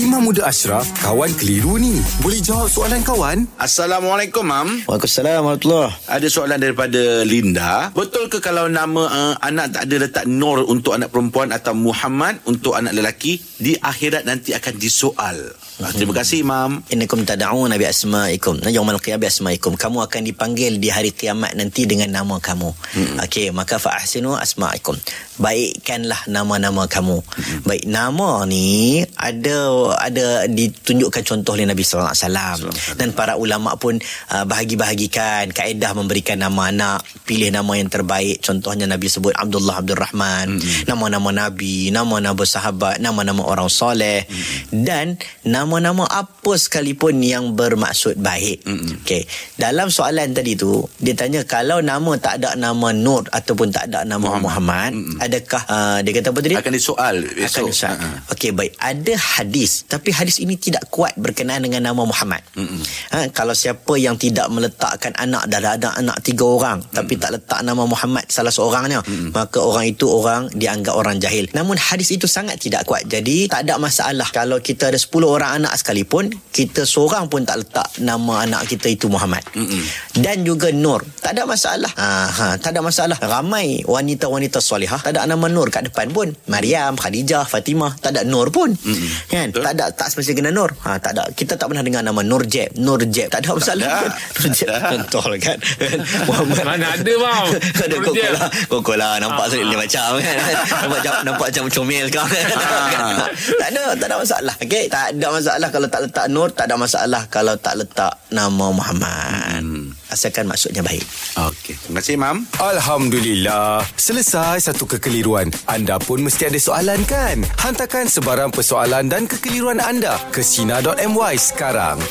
Imam Muda Ashraf, kawan keliru ni. Boleh jawab soalan kawan? Assalamualaikum, Mam. Waalaikumsalam warahmatullahi Ada soalan daripada Linda. Betul ke kalau nama uh, anak tak ada letak Nur untuk anak perempuan atau Muhammad untuk anak lelaki, di akhirat nanti akan disoal? Uh, terima kasih, Imam. Innakum tad'una bi asma'ikum. Nah, yaumal qiyamah bi asma'ikum. Kamu akan dipanggil di hari kiamat nanti dengan nama kamu. Hmm. Okey, maka fa ahsinu asma'ikum. Baikkanlah nama-nama kamu. Hmm. Baik, nama ni ada ada ditunjukkan contoh oleh Nabi sallallahu alaihi wasallam dan para ulama pun uh, bahagi-bahagikan kaedah memberikan nama anak, pilih nama yang terbaik. Contohnya Nabi sebut Abdullah Abdul Rahman, hmm. nama-nama nabi, nama-nama sahabat, nama-nama orang soleh hmm. dan nama-nama apa sekalipun yang bermaksud baik. Hmm. Okey. Dalam soalan tadi tu dia tanya kalau nama tak ada nama Nur ataupun tak ada nama Muhammad, Muhammad hmm. adakah uh, dia kata apa tadi? Akan disoal Akan esok. disoal. Ha-ha. Okey baik. Ada hadis tapi hadis ini tidak kuat berkenaan dengan nama Muhammad. Mm-mm. Ha, kalau siapa yang tidak meletakkan anak dah ada anak tiga orang Mm-mm. tapi tak letak nama Muhammad salah seorangnya Mm-mm. maka orang itu orang dianggap orang jahil. Namun hadis itu sangat tidak kuat. Jadi tak ada masalah kalau kita ada 10 orang anak sekalipun kita seorang pun tak letak nama anak kita itu Muhammad. Mm-mm. Dan juga Nur. Tak ada masalah. Ha, ha tak ada masalah. Ramai wanita-wanita solehah tak ada nama Nur kat depan pun. Maryam, Khadijah, Fatimah tak ada Nur pun. Mm-mm. Kan? Betul. Tak ada tak semestinya kena Nur. Ha tak ada. Kita tak pernah dengar nama Nur Jeb, Nur Jeb. Tak ada masalah ada. pun. Nur Jeb contoh kan. Muhammad Mana ada, bang? ada Nur koko Jeb. lah. Koko lah nampak Ah, sekali ah. macam kan. nampak macam nampak macam comel kau kan. Ah. tak ada tak ada masalah. Okey, tak ada masalah kalau tak letak Nur, tak ada masalah kalau tak letak nama Muhammad. Hmm. Asalkan maksudnya baik. Okey. Terima kasih, Imam. Alhamdulillah. Selesai satu kekeliruan. Anda pun mesti ada soalan kan? Hantarkan sebarang persoalan dan kekeliruan anda ke Sina.my sekarang.